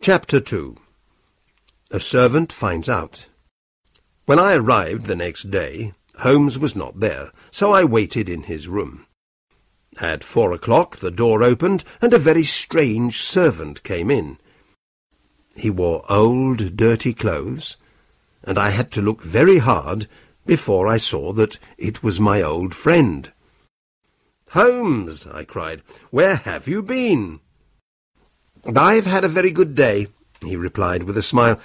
Chapter 2 A servant finds out. When I arrived the next day, Holmes was not there, so I waited in his room. At four o'clock the door opened, and a very strange servant came in. He wore old, dirty clothes, and I had to look very hard before I saw that it was my old friend. Holmes, I cried, where have you been? I've had a very good day, he replied with a smile.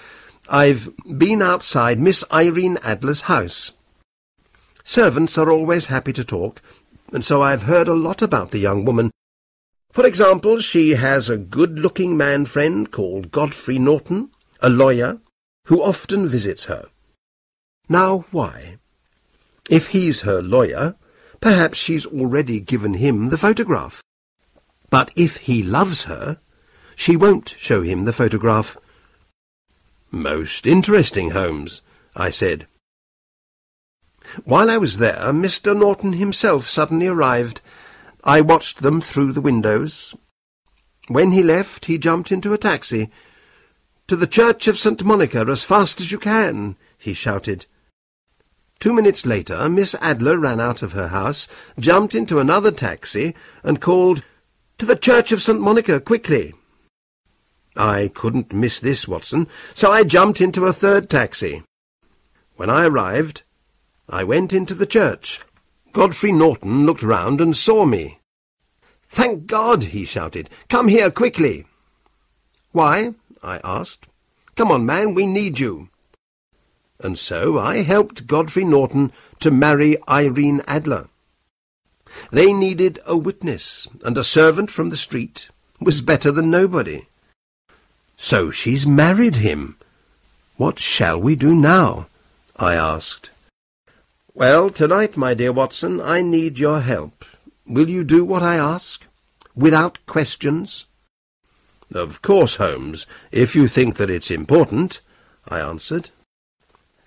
I've been outside Miss Irene Adler's house. Servants are always happy to talk, and so I've heard a lot about the young woman. For example, she has a good-looking man friend called Godfrey Norton, a lawyer, who often visits her. Now, why? If he's her lawyer, perhaps she's already given him the photograph. But if he loves her, she won't show him the photograph. Most interesting, Holmes, I said. While I was there, Mr. Norton himself suddenly arrived. I watched them through the windows. When he left, he jumped into a taxi. To the Church of St. Monica as fast as you can, he shouted. Two minutes later, Miss Adler ran out of her house, jumped into another taxi, and called, To the Church of St. Monica, quickly! I couldn't miss this, Watson, so I jumped into a third taxi. When I arrived, I went into the church. Godfrey Norton looked round and saw me. Thank God, he shouted. Come here quickly. Why? I asked. Come on, man, we need you. And so I helped Godfrey Norton to marry Irene Adler. They needed a witness, and a servant from the street was better than nobody. So she's married him. What shall we do now? I asked. Well, tonight, my dear Watson, I need your help. Will you do what I ask? Without questions? Of course, Holmes, if you think that it's important, I answered.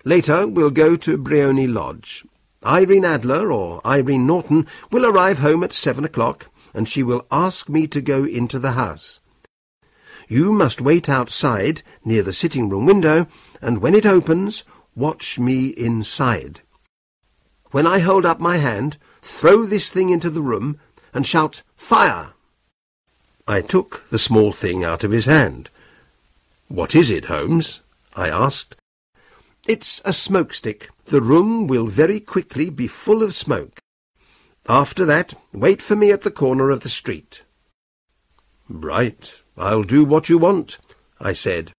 Later, we'll go to Briony Lodge. Irene Adler, or Irene Norton, will arrive home at seven o'clock, and she will ask me to go into the house. You must wait outside, near the sitting-room window, and when it opens, watch me inside. When I hold up my hand, throw this thing into the room, and shout, Fire! I took the small thing out of his hand. What is it, Holmes? I asked. It's a smoke stick. The room will very quickly be full of smoke. After that, wait for me at the corner of the street. Right, I'll do what you want, I said.